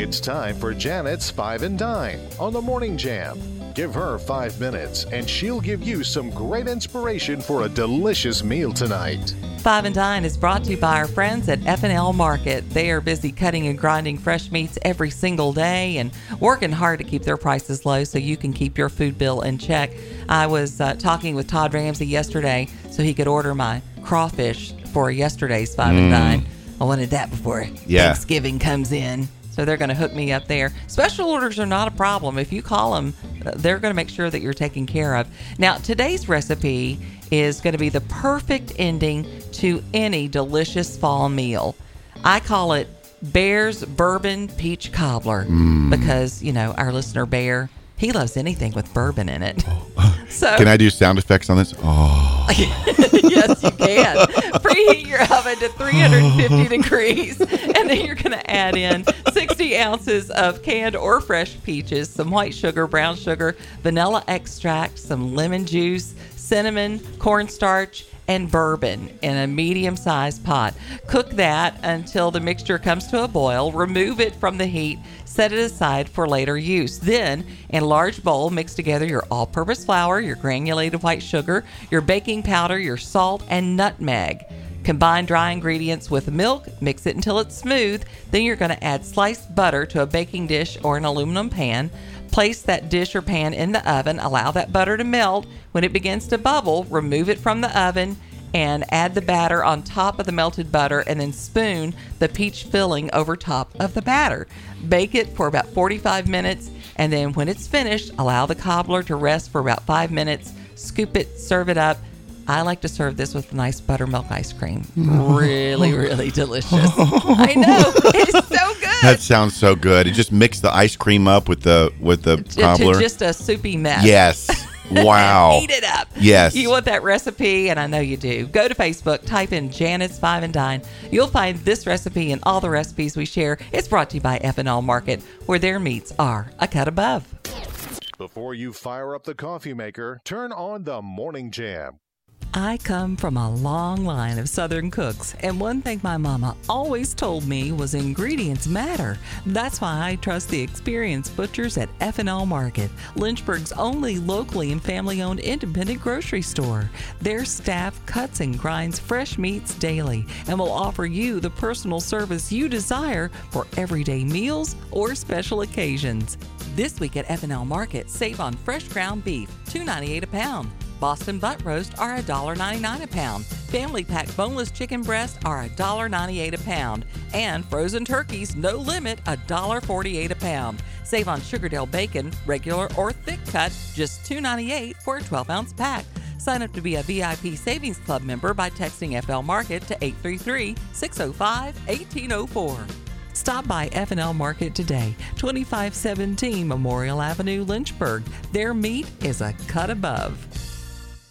It's time for Janet's Five and Dine on the Morning Jam. Give her five minutes and she'll give you some great inspiration for a delicious meal tonight. Five and Dine is brought to you by our friends at F&L Market. They are busy cutting and grinding fresh meats every single day and working hard to keep their prices low so you can keep your food bill in check. I was uh, talking with Todd Ramsey yesterday so he could order my crawfish for yesterday's Five and Dine. I wanted that before Yeah. Thanksgiving comes in. So they're going to hook me up there. Special orders are not a problem. If you call them, they're going to make sure that you're taken care of. Now, today's recipe is going to be the perfect ending to any delicious fall meal. I call it Bear's Bourbon Peach Cobbler mm. because, you know, our listener Bear, he loves anything with bourbon in it. Oh, So Can I do sound effects on this? Oh, yes, you can. Preheat your oven to 350 degrees, and then you're going to add in 60 ounces of canned or fresh peaches, some white sugar, brown sugar, vanilla extract, some lemon juice, cinnamon, cornstarch, and bourbon in a medium sized pot. Cook that until the mixture comes to a boil. Remove it from the heat. Set it aside for later use. Then, in a large bowl, mix together your all purpose flour, your granulated white sugar, your baking powder, your salt, and nutmeg. Combine dry ingredients with milk, mix it until it's smooth. Then you're going to add sliced butter to a baking dish or an aluminum pan. Place that dish or pan in the oven, allow that butter to melt. When it begins to bubble, remove it from the oven and add the batter on top of the melted butter and then spoon the peach filling over top of the batter. Bake it for about 45 minutes and then when it's finished, allow the cobbler to rest for about 5 minutes. Scoop it, serve it up. I like to serve this with nice buttermilk ice cream. Really, really delicious. I know. It's so good. that sounds so good. You just mix the ice cream up with the with the to cobbler. just a soupy mess. yes. Wow. Eat it up. Yes. You want that recipe, and I know you do. Go to Facebook, type in Janet's Five and Dine. You'll find this recipe and all the recipes we share. It's brought to you by F&L Market, where their meats are a cut above. Before you fire up the coffee maker, turn on the Morning Jam. I come from a long line of Southern cooks, and one thing my mama always told me was ingredients matter. That's why I trust the experienced butchers at F&L Market, Lynchburg's only locally and family-owned independent grocery store. Their staff cuts and grinds fresh meats daily and will offer you the personal service you desire for everyday meals or special occasions. This week at F&L Market, save on fresh ground beef, $2.98 a pound. Boston butt roast are $1.99 a pound. Family pack boneless chicken breasts are $1.98 a pound. And frozen turkeys, no limit, $1.48 a pound. Save on Sugardale bacon, regular or thick cut, just $2.98 for a 12 ounce pack. Sign up to be a VIP Savings Club member by texting FL Market to 833 605 1804. Stop by F&L Market today, 2517 Memorial Avenue, Lynchburg. Their meat is a cut above.